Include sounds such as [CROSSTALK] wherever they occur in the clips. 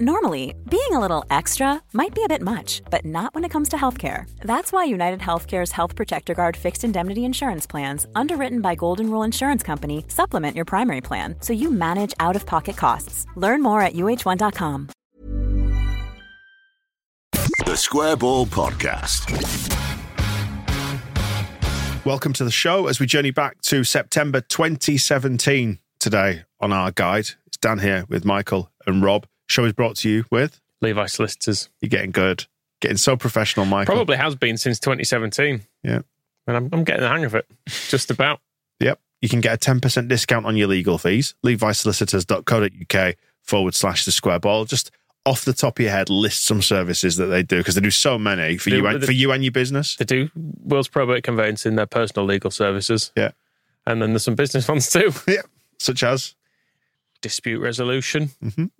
Normally, being a little extra might be a bit much, but not when it comes to healthcare. That's why United Healthcare's Health Protector Guard fixed indemnity insurance plans, underwritten by Golden Rule Insurance Company, supplement your primary plan so you manage out of pocket costs. Learn more at uh1.com. The Square Ball Podcast. Welcome to the show as we journey back to September 2017 today on our guide. It's Dan here with Michael and Rob. Show is brought to you with Levi Solicitors. You're getting good. Getting so professional, Michael. Probably has been since 2017. Yeah. And I'm, I'm getting the hang of it. Just about. Yep. You can get a 10% discount on your legal fees. LeviSolicitors.co.uk forward slash the square ball. Just off the top of your head, list some services that they do because they do so many for They- you and they- for you and your business. They do wills, Probate Conveyancing, their personal legal services. Yeah. And then there's some business [LAUGHS] ones too. [LAUGHS] Yeah. Such as Dispute resolution, Mhm.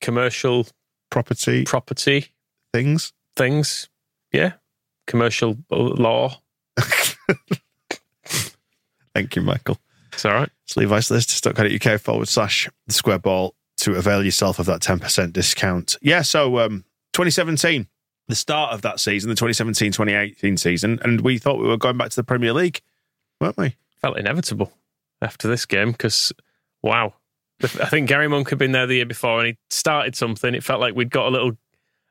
Commercial property property things. things. Yeah. Commercial law. [LAUGHS] Thank you, Michael. It's all right. It's levisolicitors.co.uk forward slash the square ball to avail yourself of that 10% discount. Yeah, so um, 2017, the start of that season, the 2017 2018 season, and we thought we were going back to the Premier League, weren't we? Felt inevitable after this game because, wow. I think Gary Monk had been there the year before and he started something. It felt like we'd got a little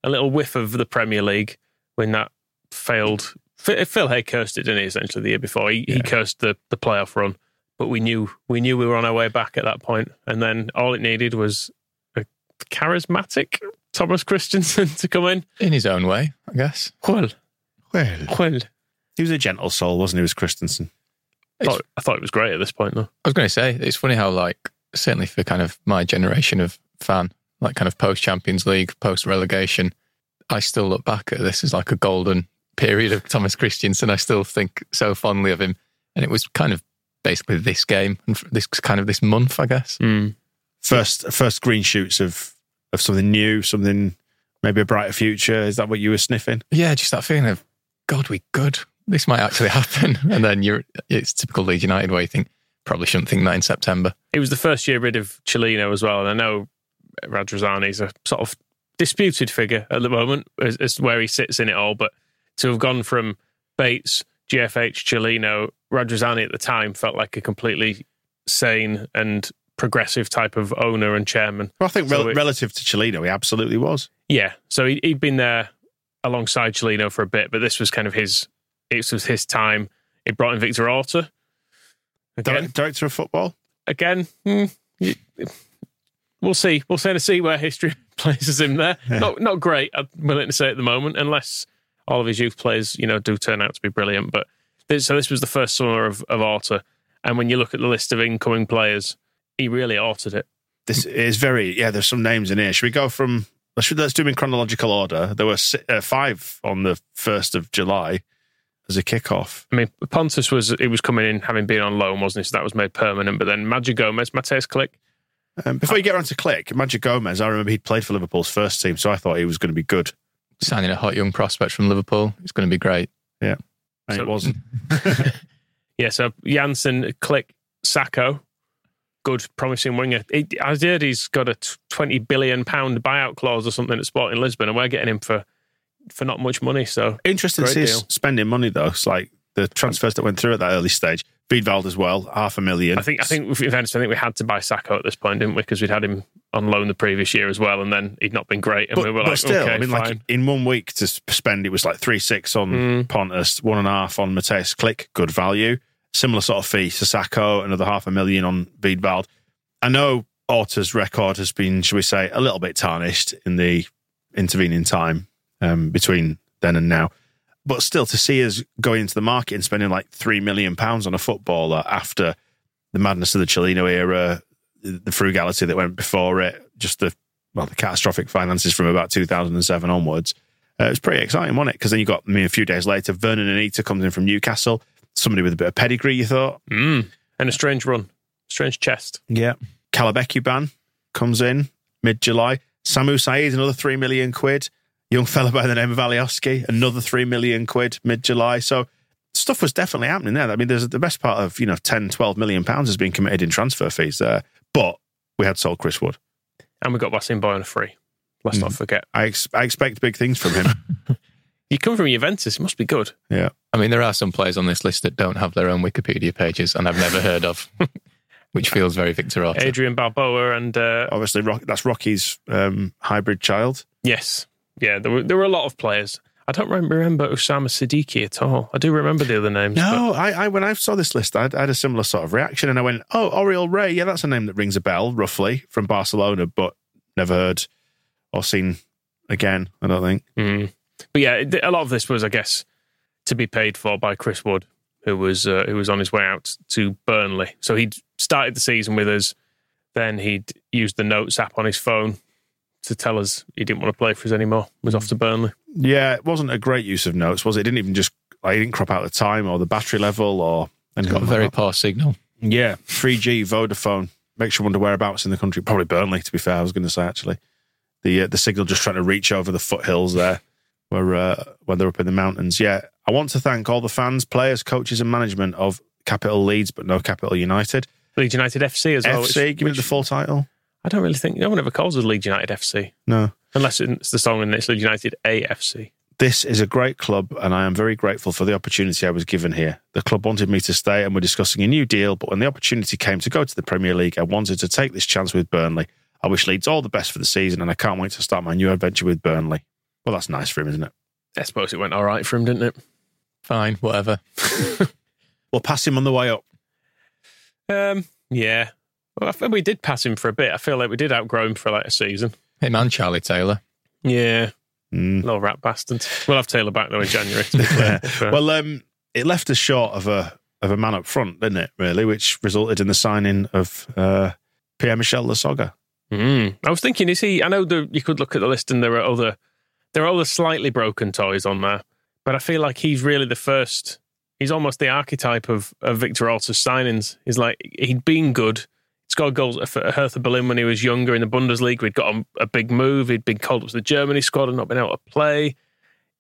a little whiff of the Premier League when that failed. Phil Phil Hay cursed it, didn't he, essentially, the year before? He, he cursed the, the playoff run. But we knew we knew we were on our way back at that point. And then all it needed was a charismatic Thomas Christiansen [LAUGHS] to come in. in his own way, I guess. Well, Well, well. he was a gentle soul, wasn't he? Was Christiansen? I thought, I thought it was great at this point, though. I was going to say, it's funny how, like, certainly for kind of my generation of fan, like kind of post Champions League, post relegation, I still look back at this as like a golden period of Thomas Christiansen. I still think so fondly of him. And it was kind of basically this game and this kind of this month, I guess. Mm. First, first green shoots of of something new, something maybe a brighter future. Is that what you were sniffing? Yeah, just that feeling of, God, we good. This might actually [LAUGHS] happen. And then you're, it's typical Leeds United where you think, probably shouldn't think that in September. It was the first year rid of Cellino as well. And I know Radrizzani's a sort of disputed figure at the moment as, as where he sits in it all. But to have gone from Bates, GFH, Cellino, Radrizzani at the time felt like a completely sane and progressive type of owner and chairman. Well, I think So rel- it- relative to Cellino, he absolutely was. Yeah. So he, he'd been there alongside Cellino for a bit, but this was kind of his, it was his time. It brought in Victor Orta. Again, Director of football. again, you- we'll see. We'll see to see where history [LAUGHS] places him there. Not not great. I'm willing to say at the moment, unless all of his youth players, you know, do turn out to be brilliant. But this, so this was the first summer of of Orta, and when you look at the list of incoming players, he really altered it. This is very yeah. There's some names in here. Should we go from? Let's, let's do them in chronological order. There were uh, five on the first of July as a kickoff. I mean, Pontus was he was coming in having been on loan, wasn't he? So that was made permanent. But then Madger Gomes, Mateusz Klich, Um, before you get around to Klich, Madger Gomes. I remember he'd played for Liverpool's first team, so I thought he was going to be good, Signing a hot young prospect from Liverpool, it's going to be great. and So- it wasn't. [LAUGHS] [LAUGHS] Yeah, so Jansson, Click, Sacko, good, promising winger. He, I heard he's got a twenty billion pound buyout clause or something at Sporting Lisbon, and we're getting him for for not much money. So Interesting to see spending money though. It's like the transfers that went through at that early stage. Wiedwald as well, half a million. I think I think if I think we had to buy Sacko at this point, didn't we? Because we'd had him on loan the previous year as well, and then he'd not been great, and but, we were like, still, okay, I mean, fine. like in one week to spend, it was like three six on Mm. Pontus, one and a half on Mateusz Klich, good value. Similar sort of fee, to Sacko, another half a million on Wiedwald. I know Orta's record has been, shall we say, a little bit tarnished in the intervening time um, between then and now. But still, to see us going into the market and spending like three million pounds on a footballer after the madness of the Cellino era, the frugality that went before it, just the well, the catastrophic finances from about 2007 onwards. Uh, it was pretty exciting, wasn't it? Because then you got I mean, a few days later, Vurnon Anita comes in from Newcastle, somebody with a bit of pedigree. You thought, Mm. and a strange run, strange chest. yeah. Caleb Ekuban comes in mid July. Samu Saiz, another three million quid. Young fella by the name of Alioski, another three million quid mid July. So stuff was definitely happening there. I mean, there's the best part of, you know, 10, 12 million pounds has been committed in transfer fees there. But we had sold Chris Wood. And we got Ouasim Bouy on a free. Let's not forget. I, ex- I expect big things from him. [LAUGHS] You come from Juventus, it must be good. yeah. I mean, there are some players on this list that don't have their own Wikipedia pages and I've never heard of, [LAUGHS] which feels very Victor Orta. Adrian Balboa and uh, Obviously, Rock, that's Rocky's um, hybrid child. yes, yeah, there were there were a lot of players. I don't remember, Osama Siddiqui at all. I do remember the other names. No, I, I when I saw this list, I had, I had a similar sort of reaction, and I went, "Oh, Oriol Rey, yeah, that's a name that rings a bell, roughly from Barcelona, but never heard or seen again. I don't think. But, mm. but yeah, a lot of this was, I guess, to be paid for by Chris Wood, who was uh, who was on his way out to Burnley. So he'd started the season with us. Then he'd used the notes app on his phone to tell us he didn't want to play for us anymore. Was off to Burnley. Yeah, it wasn't a great use of notes, was it? It didn't even just like, it didn't crop out the time or the battery level or anything. Got a very that. poor signal. Yeah, 3G, Vodafone. Makes you wonder whereabouts in the country. Probably Burnley, to be fair. I was going to say actually, the uh, the signal just trying to reach over the foothills there, where uh, when they're up in the mountains. Yeah, I want to thank all the fans, players, coaches, and management of Capital Leeds, but no Capital United. Leeds United FC as well. FC, which- give it the full title. I don't really think no one ever calls us Leeds United FC No, unless it's the song and it's Leeds United AFC. this is a great club, and I am very grateful for the opportunity I was given here. The club wanted me to stay, and we're discussing a new deal. But when the opportunity came to go to the Premier League, I wanted to take this chance with Burnley. I wish Leeds all the best for the season, and I can't wait to start my new adventure with Burnley. Well, that's nice for him, isn't it? I suppose it went all right for him, didn't it? Fine, whatever. [LAUGHS] We'll pass him on the way up. Um, yeah. Well, I think we did pass him for a bit. I feel like we did outgrow him for like a season. Him and Charlie Taylor. Yeah, Mm. little rat bastard. We'll have Taylor back though in January. To be [LAUGHS] clear. Well, um, it left us short of a of a man up front, didn't it? Really, which resulted in the signing of uh, Pierre Michel Lasogga. Mm. I was thinking, is he? I know the, you could look at the list and there are other there are other slightly broken toys on there, but I feel like he's really the first. He's almost the archetype of, of Victor Orta's signings. He's like he'd been good. Scored goals at Hertha Berlin when he was younger in the Bundesliga. He'd got on a big move. He'd been called up to the Germany squad and not been able to play.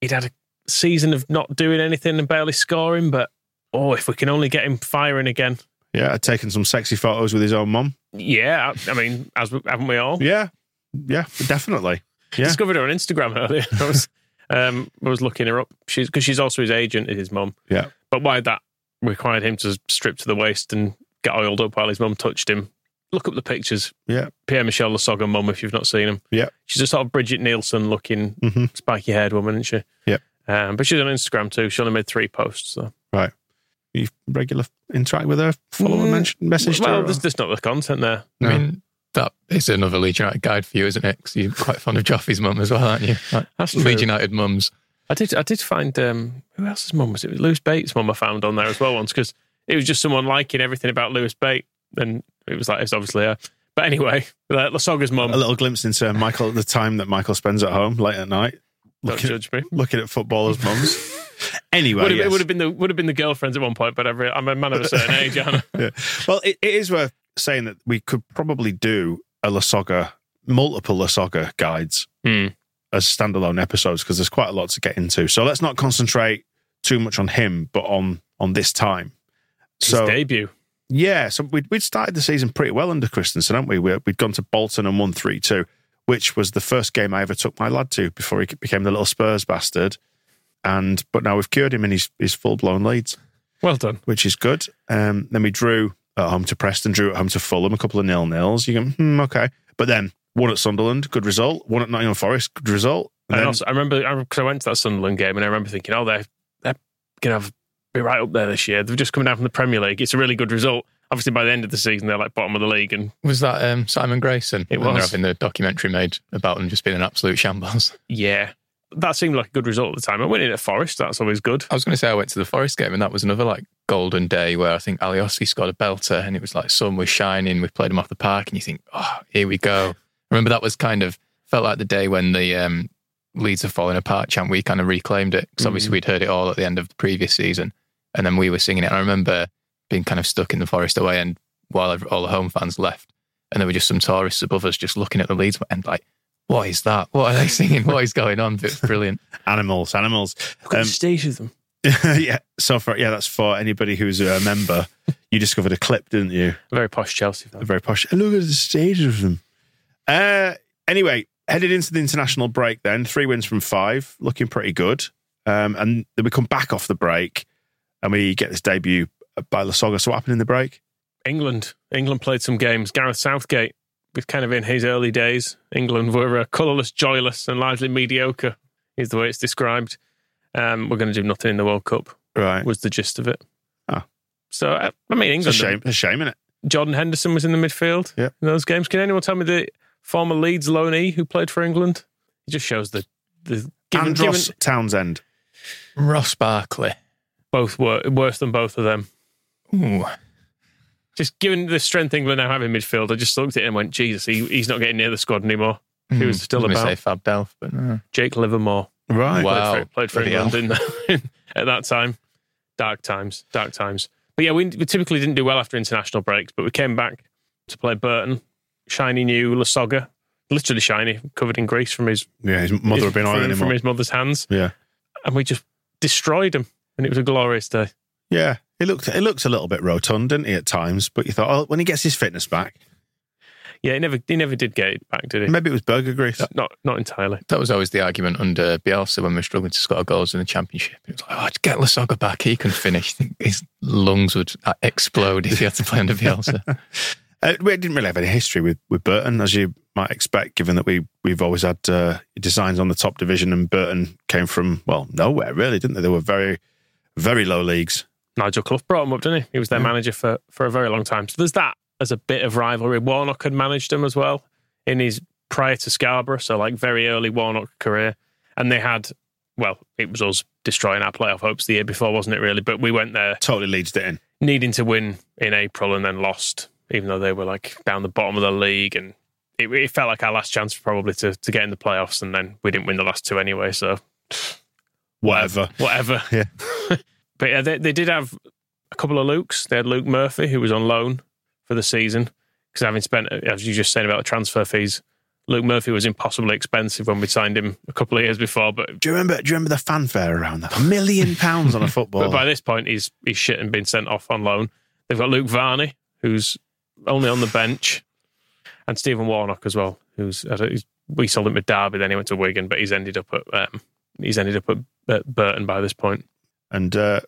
He'd had a season of not doing anything and barely scoring. But oh, if we can only get him firing again, Yeah, I'd taken some sexy photos with his own mum. yeah. I, mean, as haven't we all? Yeah, yeah, definitely. Yeah. discovered her on Instagram earlier. [LAUGHS] I was, um, I was looking her up. She's because she's also his agent, is his mum. Yeah. But why that required him to strip to the waist and get oiled up while his mum touched him? Look up the pictures. Yeah. Pierre Michel Lasogga mum, if you've not seen him. Yeah. She's a sort of Brigitte Nielsen looking, hmm spiky haired woman, isn't she? Yeah. Um, but she's on Instagram too. She only made three posts. So. Right. You regular interact with her, follow her, Mm, mention, message well, to her. there's just not the content there. No. I mean, that is another Leeds United guide for you, isn't it? Because you're quite fond of Joffy's mum as well, aren't you? Like, That's true. Leeds United mums. I did. I did find um, who else's mum was it? Lewis Bates' mum. I found on there as well once because it was just someone liking everything about Lewis Bate, and it was like it's obviously her. But anyway, [LAUGHS] uh, Lasogga's mum. a little glimpse into Michael, the time that Michael spends at home late at night, Don't looking, judge me. looking at footballers' mums. [LAUGHS] Anyway, Would have, yes. It would have been the would have been the girlfriends at one point, but every, I'm a man of a certain age. Aren't [LAUGHS] Yeah. Well, it, it is worth saying that we could probably do a Lasogga, multiple Lasogga guides Hmm. as standalone episodes because there's quite a lot to get into. So let's not concentrate too much on him, but on on this time. His So debut. Yeah, so we'd, we'd started the season pretty well under Christiansen, hadn't we? we we'd gone to Bolton and won 3 2, which was the first game I ever took my lad to before he became the little Spurs bastard. And but now we've cured him in his, his full blown Leeds, Well done. which is good. Um, then we drew at home to Preston, drew at home to Fulham, a couple of nil nils. You go, hmm, okay. But then one at Sunderland, good result. One at Nottingham Forest, good result. And And then- also, I remember because I went to that Sunderland game, and I remember thinking, oh, they're they're gonna have, be right up there this year. They've just come down from the Premier League. It's a really good result. Obviously, by the end of the season, they're like bottom of the league, and Was that um, Simon Grayson? It when They're was. having the documentary made about them just being an absolute shambles. [LAUGHS] yeah, that seemed like a good result at the time. I went in at Forest. That's always good. I was going to say I went to the Forest game, and that was another like golden day where I think Alioski scored a belter, and it was like sun was shining. We played him off the park, and you think, oh, here we go. I remember that was kind of felt like the day when the um, Leeds are falling apart chant. We kind of reclaimed it because obviously we'd heard it all at the end of the previous season, and then we were singing it. And I remember being kind of stuck in the Forest away, and while all the home fans left, and there were just some tourists above us just looking at the Leeds and like. What is that? What are they [LAUGHS] singing? What is going on? It's brilliant. [LAUGHS] animals, animals. Look at Um, the stage of them. [LAUGHS] yeah. So for yeah, that's for anybody who's a member. You discovered a clip, didn't you? A Very posh Chelsea fan. Very posh. Look at the stage of them. Uh, anyway, headed into the international break, then three wins from five, looking pretty good. Um, and then we come back off the break, and we get this debut by Lasogga. So what happened in the break? England. England played some games. Gareth Southgate was kind of in his early days. England were uh, colourless, joyless, and largely mediocre, is the way it's described. Um, we're going to do nothing in the World Cup, Right. was the gist of it. Ah. So, uh, I mean, It's a England. shame. It's a shame, isn't it? Jordan Henderson was in the midfield Yeah. in those games. Can anyone tell me the former Leeds loanee who played for England? It just shows the. the given, Andros given Townsend. Ross Barkley. Both were worse than both of them. Ooh. Just given the strength England now have in midfield, I just looked at him and went, Jesus, he, he's not getting near the squad anymore. He hmm. was still I was about. say Fab Delph, but no. Jake Livermore Right. Wow. played for, played for England in, [LAUGHS] at that time. Dark times, dark times. But yeah, we, we typically didn't do well after international breaks, but we came back to play Burton. Shiny new Lasogga, literally shiny, covered in grease from his Yeah, his mother had been from, from his mother's hands, Yeah. and we just destroyed him. And it was a glorious day. Yeah. He looked he looked a little bit rotund, didn't he, at times? But you thought, oh, when he gets his fitness back, Yeah, he never he never did get it back, did he? maybe it was burger grease. Not not entirely. That was always the argument under Bielsa when we were struggling to score goals in the championship. It was like, oh, get Lasogga back. He can finish. [LAUGHS] His lungs would uh, explode if he had to play under Bielsa. [LAUGHS] Uh, we didn't really have any history with, with Burton, as you might expect, given that we we've always had uh, designs on the top division, and Burton came from well nowhere really, didn't they? They were very very low leagues. Nigel Clough brought him up, didn't he? He was their Yeah. manager for, for a very long time. So there's that as a bit of rivalry. Warnock had managed him as well in his prior to Scarborough, so like very early Warnock career. And they had, well, it was us destroying our playoff hopes the year before, wasn't it, really? But we went there Totally leads it in. needing to win in April and then lost, even though they were like down the bottom of the league. And it, it felt like our last chance probably to, to get in the playoffs. And then we didn't win the last two anyway. So Whatever. whatever. [LAUGHS] Yeah. [LAUGHS] but yeah, they, they did have a couple of Lukes. They had Luke Murphy, who was on loan for the season. Because having spent, as you just said about the transfer fees, Luke Murphy was impossibly expensive when we signed him a couple of years before. But, Do you remember? Do you remember the fanfare around that? A million pounds on a [LAUGHS] football. but by this point, he's he's shit and been sent off on loan. They've got Luke Varney, who's only on the bench, and Stephen Warnock as well, who's, I don't- he's we sold him to Derby, then he went to Wigan, but he's ended up at um, he's ended up at, at Burton by this point. and uh,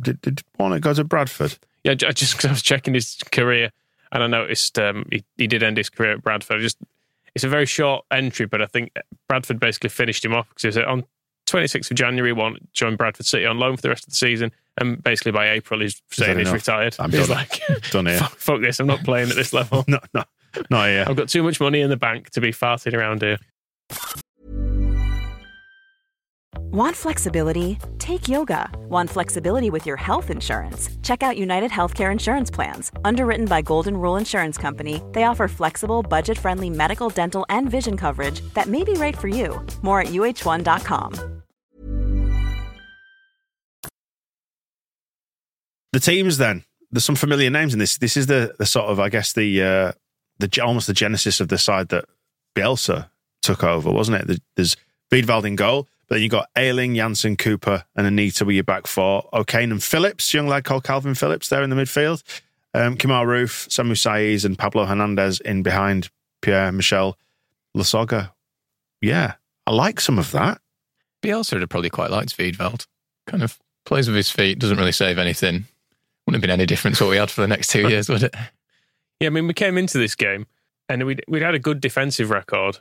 did did Warnock go to Bradford? Yeah, I just because [LAUGHS] I was checking his career and I noticed um, he, he did end his career at Bradford. Just it's a very short entry, but I think Bradford basically finished him off because he was on 26th of January, one joined Bradford City on loan for the rest of the season, and basically by April he's saying he's retired. I'm he's done. like, [LAUGHS] Done here. fuck, fuck this, I'm not playing at this [LAUGHS] level. No, no, not here. I've got too much money in the bank to be farting around here. Want flexibility? Take yoga. Want flexibility with your health insurance? Check out United Healthcare Insurance Plans. Underwritten by Golden Rule Insurance Company, they offer flexible, budget friendly medical, dental, and vision coverage that may be right for you. More at uh1.com. The teams then. There's some familiar names in this. This is the the sort of I guess the uh, the almost the genesis of the side that Bielsa took over, wasn't it? The- There's Wiedwald in goal, but then you've got Ayling, Jansson, Cooper, and Anita with your back four. O'Kane and Phillips, young lad called Kalvin Phillips there in the midfield. Um, Kemar Roofe, Samu Saiz, and Pablo Hernandez in behind Pierre Michel Lasogga. Yeah, I like some of that. Bielsa would have probably quite liked Wiedwald. Kind of plays with his feet, doesn't really save anything. Wouldn't have been any different to what we had for the next two [LAUGHS] years, would it? Yeah, I mean, we came into this game and we'd, we'd had a good defensive record,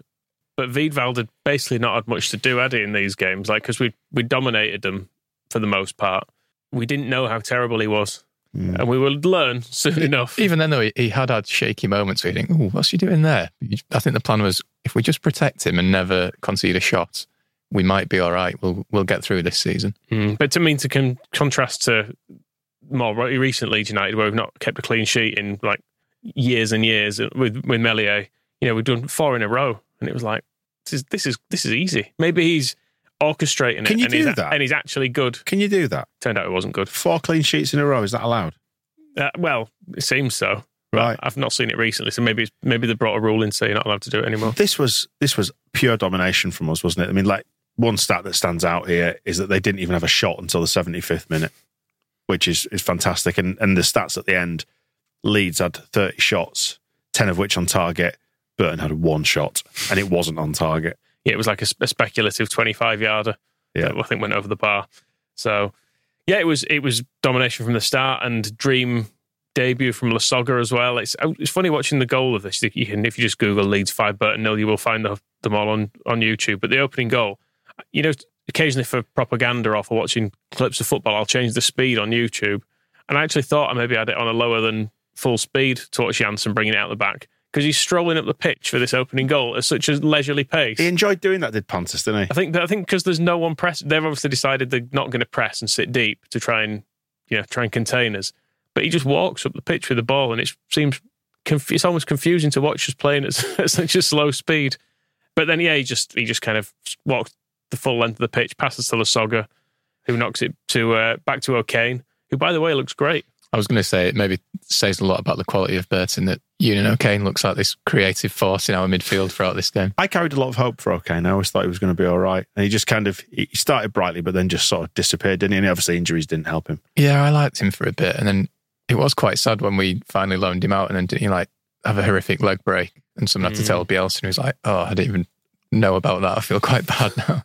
but Wiedwald had basically not had much to do, had he, in these games? Like, because we we dominated them for the most part. We didn't know how terrible he was, Mm. and we would learn soon enough. Even then, though, he, he had had shaky moments where you think, oh, what's he doing there? I think the plan was if we just protect him and never concede a shot, we might be all right. We'll, we'll get through this season. Mm. But to mean to con- contrast to more recently United, where we've not kept a clean sheet in like years and years with with Meslier, you know, we've done four in a row, and it was like this is this is this is easy. Maybe he's orchestrating Can it, you and he's do a- that? and he's actually good. Can you do that? Turned out it wasn't good. Four clean sheets in a row, is that allowed? Uh, well, it seems so. but Right. I've not seen it recently, so maybe it's, maybe they brought a rule in saying you're not allowed to do it anymore. This was this was pure domination from us, wasn't it? I mean, like one stat that stands out here is that they didn't even have a shot until the 75th minute, which is is fantastic. And and the stats at the end, Leeds had 30 shots, 10 of which on target. Burton had one shot and it wasn't on target. Yeah, it was like a, a speculative 25 yarder. Yeah. that I think went over the bar. So yeah, it was it was domination from the start and dream debut from Lasogga as well. It's oh, it's funny watching the goal of this. You can if you just Google Leeds five Burton nil, you will find the, them all on on YouTube. But the opening goal, you know, occasionally for propaganda or for watching clips of football, I'll change the speed on YouTube. And I actually thought I maybe had it on a lower than full speed to watch Jansson bringing it out the back because he's strolling up the pitch for this opening goal at such a leisurely pace. He enjoyed doing that, did Pontus, didn't he? I think I think because there's no one press, they've obviously decided they're not going to press and sit deep to try and you know try and contain us. But he just walks up the pitch with the ball, and it seems conf- it's almost confusing to watch us playing at, [LAUGHS] at such a slow speed. But then yeah, he just he just kind of walks the full length of the pitch, passes to Lasogga, who knocks it to uh, back to O'Kane, who by the way looks great. I was going to say it maybe says a lot about the quality of Burton that Eunan O'Kane looks like this creative force in our midfield throughout this game. I carried a lot of hope for O'Kane. I always thought he was going to be all right. And he just kind of, he started brightly, but then just sort of disappeared, didn't he? And obviously injuries didn't help him. Yeah, I liked him for a bit, and then it was quite sad when we finally loaned him out, and then didn't he like have a horrific leg break, and someone had to tell mm. Bielsa, and he was like, "Oh, I didn't even know about that. I feel quite [LAUGHS] bad now."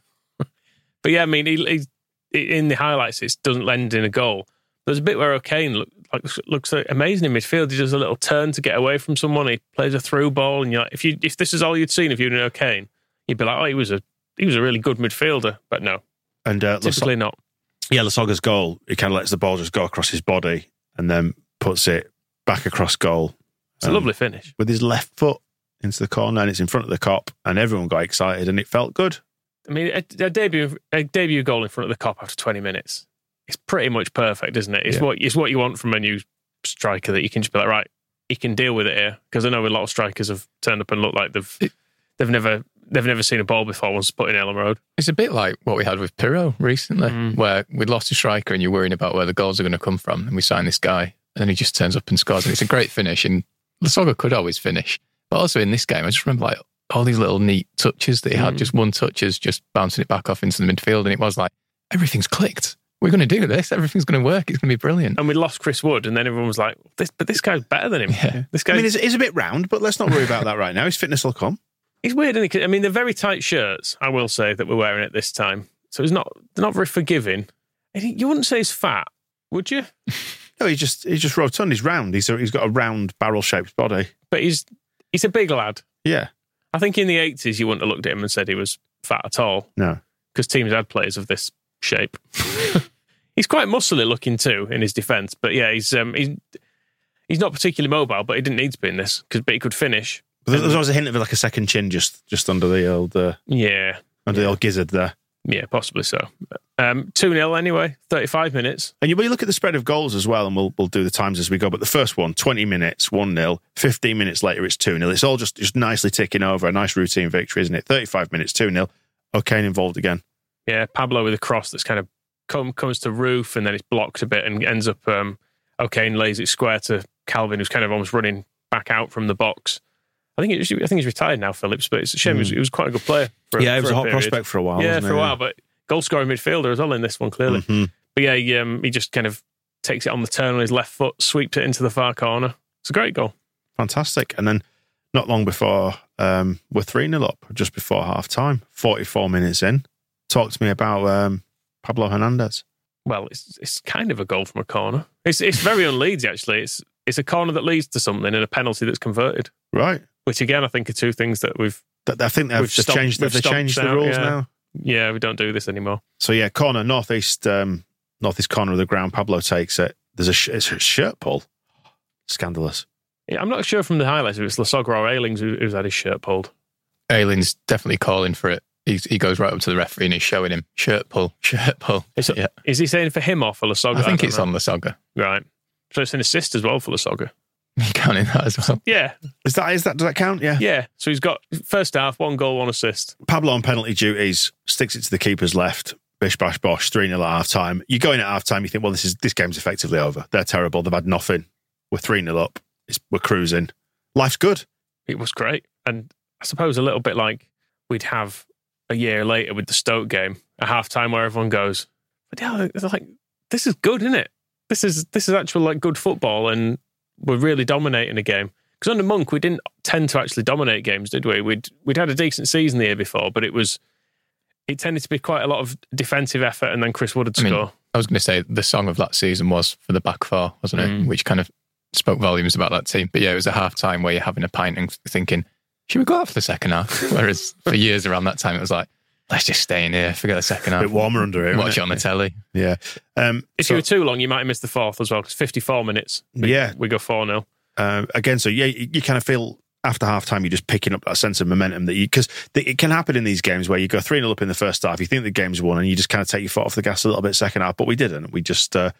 But yeah, I mean, he, he, in the highlights, it doesn't lend in a goal. There's a bit where O'Kane look, like, looks amazing in midfield. He does a little turn to get away from someone. He plays a through ball, and you're like, if you if this is all you'd seen of Eunan O'Kane, you'd be like, oh, he was a he was a really good midfielder. But no, And uh, typically Laso- not. yeah, Lasogga's goal, he kind of lets the ball just go across his body and then puts it back across goal. It's a Um, lovely finish. With his left foot into the corner, and it's in front of the Kop, and everyone got excited, and it felt good. I mean, a, a debut a debut goal in front of the Kop after 20 minutes. It's pretty much perfect, isn't it? It's Yeah. what it's what you want from a new striker that you can just be like, right, he can deal with it here. Because I know a lot of strikers have turned up and looked like they've It- they've never they've never seen a ball before once put in Elland Road. It's a bit like what we had with Piroe recently, Mm. where we'd lost a striker and you're worrying about where the goals are going to come from. And we sign this guy, and then he just turns up and scores. And it's a great finish. And Lasogga could always finish. But also in this game, I just remember like all these little neat touches that he had, Mm. just one touches, just bouncing it back off into the midfield. And it was like, everything's clicked. We're going to do this. Everything's going to work. It's going to be brilliant. And we lost Chris Wood, and then everyone was like, this, but this guy's better than him. Yeah. This guy, I mean, it's, it's a bit round, but let's not worry about that right now. His fitness will come. he's weird, isn't he? I mean, they're very tight shirts, I will say, that we're wearing at this time. So it's not they're not very forgiving. I think You wouldn't say he's fat, would you? [LAUGHS] No, he's just he's just rotund. He's round. He's a, he's got a round barrel shaped body. But he's he's a big lad. Yeah. I think in the 80s, you wouldn't have looked at him and said he was fat at all No. because teams had players of this shape. [LAUGHS] he's quite muscly looking too in his defence, but yeah, he's um, he's he's not particularly mobile, but he didn't need to be in this because but he could finish. But there's, there's always a hint of like a second chin just just under the old uh, Yeah, under the old gizzard there. yeah, possibly so. Um, two 0 anyway, thirty five minutes. And you, you look at the spread of goals as well, and we'll we'll do the times as we go. But the first one, 20 minutes, 1 0. 15 minutes later, it's 2 0. It's all just, just nicely ticking over. A nice routine victory, isn't it? 35 minutes, 2 0. O'Kane involved again. Yeah, Pablo with a cross that's kind of come comes to Roofe and then it's blocked a bit and ends up. Um, O'Kane lays it square to Kalvin, who's kind of almost running back out from the box. I think it, I think he's retired now, Phillips, but it's a shame. He, was, he was quite a good player. For, yeah, it was a hot period. prospect for a while. yeah, for he? a while, but goal scoring midfielder as well in this one, clearly. Mhm. But yeah, he, um, he just kind of takes it on the turn on his left foot, sweeps it into the far corner. It's a great goal. Fantastic. And then not long before um, we're 3 0 up, just before half time, 44 minutes in. Talk to me about um, Pablo Hernandez. Well, it's it's kind of a goal from a corner. It's it's very [LAUGHS] unleads actually. It's it's a corner that leads to something and a penalty that's converted. Right. Which again, I think are two things that we've Th- I think they've, We've they've stopped- changed, we've they've stopped changed the rules yeah. now. yeah we don't do this anymore. So yeah, corner northeast, um, northeast corner of the ground. Pablo takes it. There's a, sh- it's a shirt pull. Scandalous. Yeah, I'm not sure from the highlights if it's Lasogga or Aylings who, who's had his shirt pulled. Ayling's definitely calling for it. He's, he goes right up to the referee and he's showing him shirt pull, [LAUGHS] shirt pull. Is, yeah, is he saying for him or for Lasogga? I think don't it's know. on Lasogga. right. So it's an assist as well for Lasogga. [LAUGHS] He counting that as well. Yeah, Is that is that does that count? Yeah. yeah. So he's got first half one goal, one assist. Pablo on penalty duties sticks it to the keeper's left. Bish bash bosh three 0 at half time. You go in at half time. You think, well, this is this game's effectively over. They're terrible. They've had nothing. We're three 0 up. It's, we're cruising. Life's good. It was great, and I suppose a little bit like we'd have a year later with the Stoke game, a half time where everyone goes, "But yeah, it's like this is good, isn't it? This is this is actual like good football, and we're really dominating a game." because under Monk we didn't tend to actually dominate games, did we? We'd we'd had a decent season the year before, but it was it tended to be quite a lot of defensive effort, and then Chris Wood would I mean, score. I was going to say the song of that season was for the back four, wasn't it? Mm. Which kind of spoke volumes about that team. But yeah, it was a half time where you're having a pint and thinking, should we go out for the second half? [LAUGHS] Whereas for years around that time, it was like, let's just stay in here, forget the second A half. bit warmer under here. Watch wasn't it on the telly. Yeah. Um, If so- you were too long, you might have missed the fourth as well. Because fifty-four minutes, we, Yeah. we go four 0 uh, again, so yeah, you, you kind of feel after half time, you're just picking up that sense of momentum that you, because it can happen in these games where you go 3 0 up in the first half, you think the game's won, and you just kind of take your foot off the gas a little bit second half, but we didn't. We just, uh,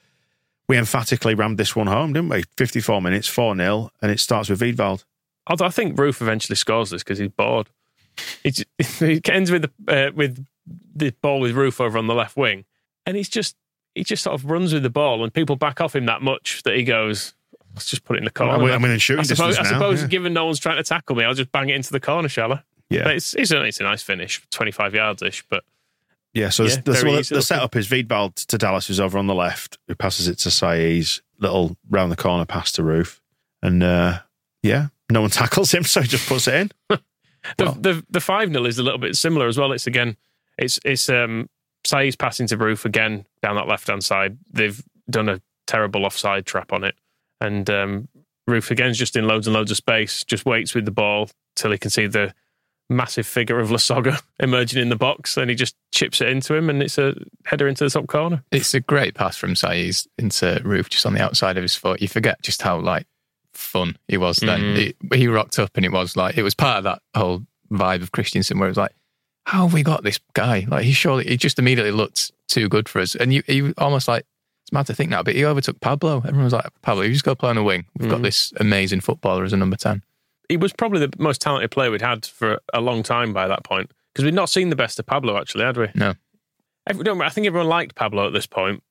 we emphatically rammed this one home, didn't we? 54 minutes, 4 0, and it starts with Wiedwald. Although I think Roofe eventually scores this because he's bored. It, it [LAUGHS] ends with the uh, with the ball with Roofe over on the left wing, and he's just he just sort of runs with the ball, and people back off him that much that he goes, "Let's just put it in the corner." I'm, in shooting I suppose, I now, suppose yeah. given no one's trying to tackle me, I'll just bang it into the corner, shall I? Yeah. But it's, it's, a, it's a nice finish, 25 yards ish. But Yeah, so Yeah, the, the, well, the setup is Wiedwald to Dallas, who's over on the left, who passes it to Saiz, little round the corner pass to Roofe. And uh, yeah, no one tackles him, [LAUGHS] so he just puts it in. [LAUGHS] the Well- the the five 0 is a little bit similar as well. It's again, it's it's um Saiz passing to Roofe again down that left hand side. They've done a terrible offside trap on it, and um, Roofe again's just in loads and loads of space. Just waits with the ball till he can see the massive figure of Lasogga [LAUGHS] emerging in the box, and he just chips it into him, and it's a header into the top corner. It's a great pass from Saiz into Roofe, just on the outside of his foot. You forget just how like fun he was then. Mhm. He, he rocked up, and it was like it was part of that whole vibe of Christiansen, where it was like, how have we got this guy? Like he surely he just immediately looked too good for us, and you he almost like it's mad to think now, but he overtook Pablo. Everyone was like, Pablo, you just go play on the wing. We've got Mhm. this amazing footballer as a number ten. He was probably the most talented player we'd had for a long time by that point because we'd not seen the best of Pablo actually, had we? No. Every, don't, I think everyone liked Pablo at this point,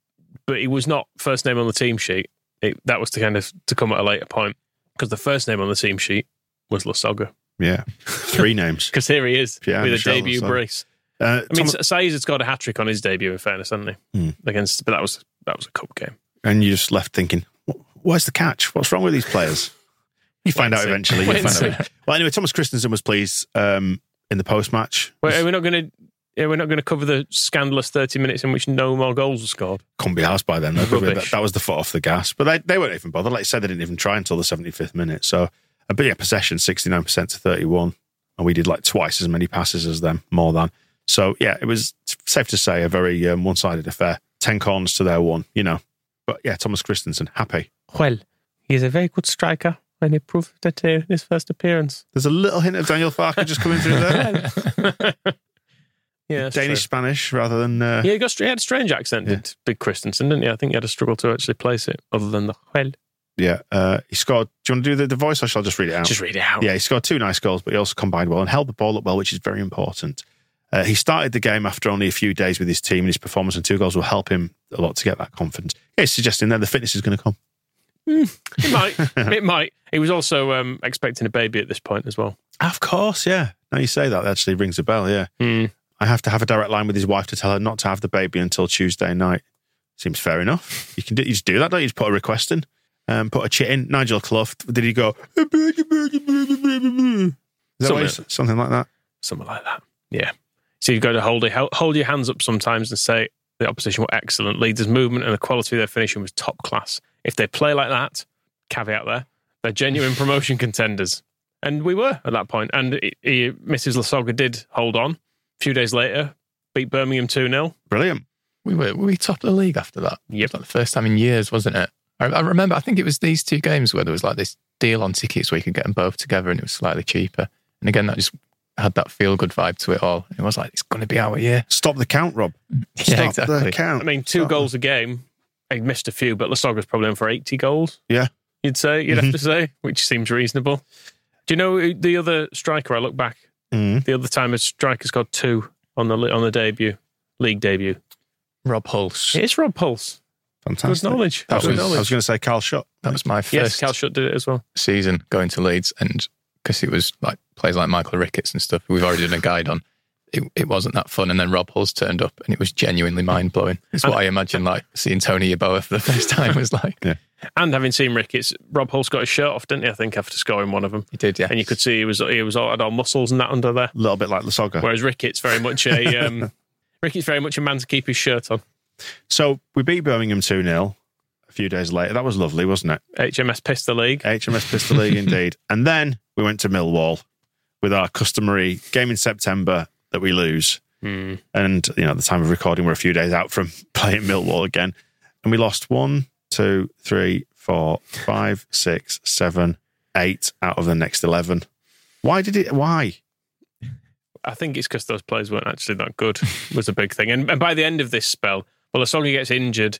but he was not first name on the team sheet. It, that was to kind of to come at a later point because the first name on the team sheet was Lasogga. Yeah, three names. [LAUGHS] Because here he is Yeah, with a debut brace. Uh, I mean, Thomas- Saiz had scored a hat trick on his debut. In fairness, hadn't he? Hmm. Against, but that was that was a cup game. and you just left thinking, where's the catch? What's wrong with these players? You find out eventually. You find out. Well, anyway, Thomas Christiansen was pleased um, in the post match. Wait, are we not going to? Yeah, we're not going to cover the scandalous thirty minutes in which no more goals were scored. Couldn't be asked by then. though. Rubbish. That, that was the foot off the gas. But they, they weren't even bothered. Like I said, they didn't even try until the 75th minute. So, uh, but yeah, possession 69% to 31. And we did like twice as many passes as them, more than. So, yeah, it was safe to say a very um, one sided affair. 10 corners to their one, you know. But yeah, Thomas Christiansen, happy. Well, he's a very good striker, and he proved that uh, in his first appearance. There's a little hint of Daniel Farke just coming through there. [LAUGHS] [LAUGHS] Yeah, Danish, true. Spanish rather than. Uh, Yeah, he, got, he had a strange accent, did Big Christiansen, didn't he? I think he had a struggle to actually place it, other than the well. Yeah, uh, he scored. Do you want to do the, the voice or shall I just read it out? Just read it out. Yeah, he scored two nice goals, but he also combined well and held the ball up well, which is very important. Uh, he started the game after only a few days with his team, and his performance and two goals will help him a lot to get that confidence. Yeah, he's suggesting that the fitness is going to come. It might. [LAUGHS] it might. He was also um, expecting a baby at this point as well. Of course, yeah. Now you say that, that actually rings a bell. Yeah, Hmm. I have to have a direct line with his wife to tell her not to have the baby until Tuesday night. Seems fair enough. You can do, you just do that, don't you? Just put a request in, um, put a chit in. Nigel Clough, did he go? Is that what Something- something like that? Something like that. Yeah. So you've got to hold, hold your hands up sometimes and say the opposition were excellent. Leaders' movement and the quality of their finishing was top class. If they play like that, caveat there, they're genuine [LAUGHS] promotion contenders. And we were at that point. And he, he, Mrs. Lasogga did hold on. A few days later, beat Birmingham 2 0. Brilliant. We were, were we top of the league after that? Yep. It was like the first time in years, wasn't it? I, I remember, I think it was these two games where there was like this deal on tickets where you could get them both together and it was slightly cheaper. And again, that just had that feel good vibe to it all. It was like, it's going to be our year. Stop the count, Rob. [LAUGHS] Yeah, Stop exactly. the count. I mean, two Stop goals a game. I missed a few, but Lasogga's probably in for 80 goals. Yeah. You'd say, you'd have mm-hmm. to say, which seems reasonable. Do you know the other striker? I look back Mm. the other time a striker's got two on the on the debut, league debut. Rob Hulse. It's Rob Hulse. Fantastic. Good knowledge. That That Good was, I was going to say Carl Shutt. That was my first yes, Cal Shutt did it as well. season going to Leeds, and because it was like players like Michael Ricketts and stuff, we've already done a guide on. It, it wasn't that fun, and then Rob Hulse turned up, and it was genuinely mind blowing. It's what I imagine like seeing Tony Yeboah for the first time was like. Yeah. And having seen Ricketts, Rob Hulse got his shirt off, didn't he? I think after scoring one of them, He did, yeah. and you could see he was he was all, had all muscles and that under there. A little bit like Lasogga. Whereas Ricketts very much a [LAUGHS] um, Ricketts very much a man to keep his shirt on. So we beat Birmingham 2 0 a few days later. That was lovely, wasn't it? HMS Pistol League. HMS Pistol League, [LAUGHS] indeed. And then we went to Millwall with our customary game in September that we lose. Hmm. And, you know, at the time of recording, we're a few days out from [LAUGHS] playing Millwall again. And we lost one, two, three, four, five, six, seven, eight out of the next 11. Why did it? Why? I think it's because those players weren't actually that good was a big thing. And, and by the end of this spell, well, Asongi gets injured,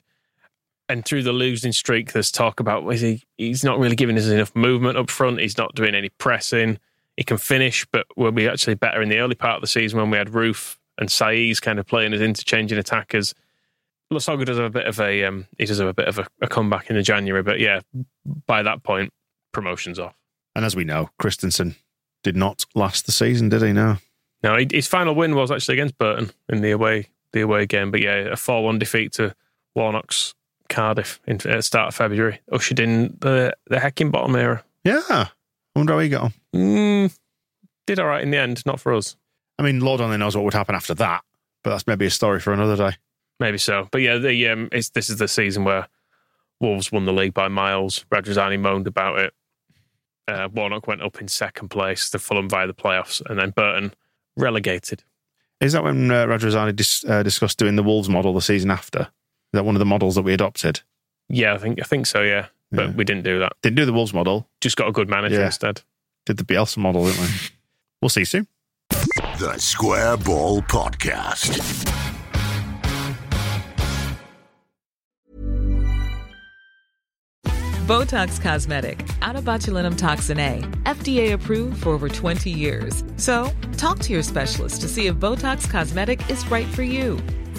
and through the losing streak, there's talk about is he? He's not really giving us enough movement up front. He's not doing any pressing. He can finish, but we'll be actually better in the early part of the season when we had Roofe and Saiz kind of playing as interchanging attackers. Lasogga does have a bit of a um, he does have a bit of a, a comeback in the January, but yeah, by that point, promotion's off. And as we know, Christiansen did not last the season, did he? No. No, his final win was actually against Burton in the away the away game. But yeah, a four one defeat to Warnock's Cardiff in, at the start of February ushered in the the Heckingbottom era. Yeah. I wonder how he got on. Mm, did all right in the end, not for us. I mean, Lord only knows what would happen after that, but that's maybe a story for another day. Maybe so. But yeah, the um, it's, this is the season where Wolves won the league by miles. Radrizzani moaned about it. Uh, Warnock went up in second place to Fulham via the playoffs, and then Burton relegated. Is that when uh, Radrizzani dis- uh, discussed doing the Wolves model the season after? Is that one of the models that we adopted? Yeah, I think I think so. Yeah, but Yeah. we didn't do that. Didn't do the Wolves model, Just got a good manager Yeah. instead. did the Bielsa model, didn't we? we'll see you soon. The Square Ball Podcast. Botox Cosmetic, out of botulinum toxin A, FDA approved for over 20 years. So, talk to your specialist to see if Botox Cosmetic is right for you.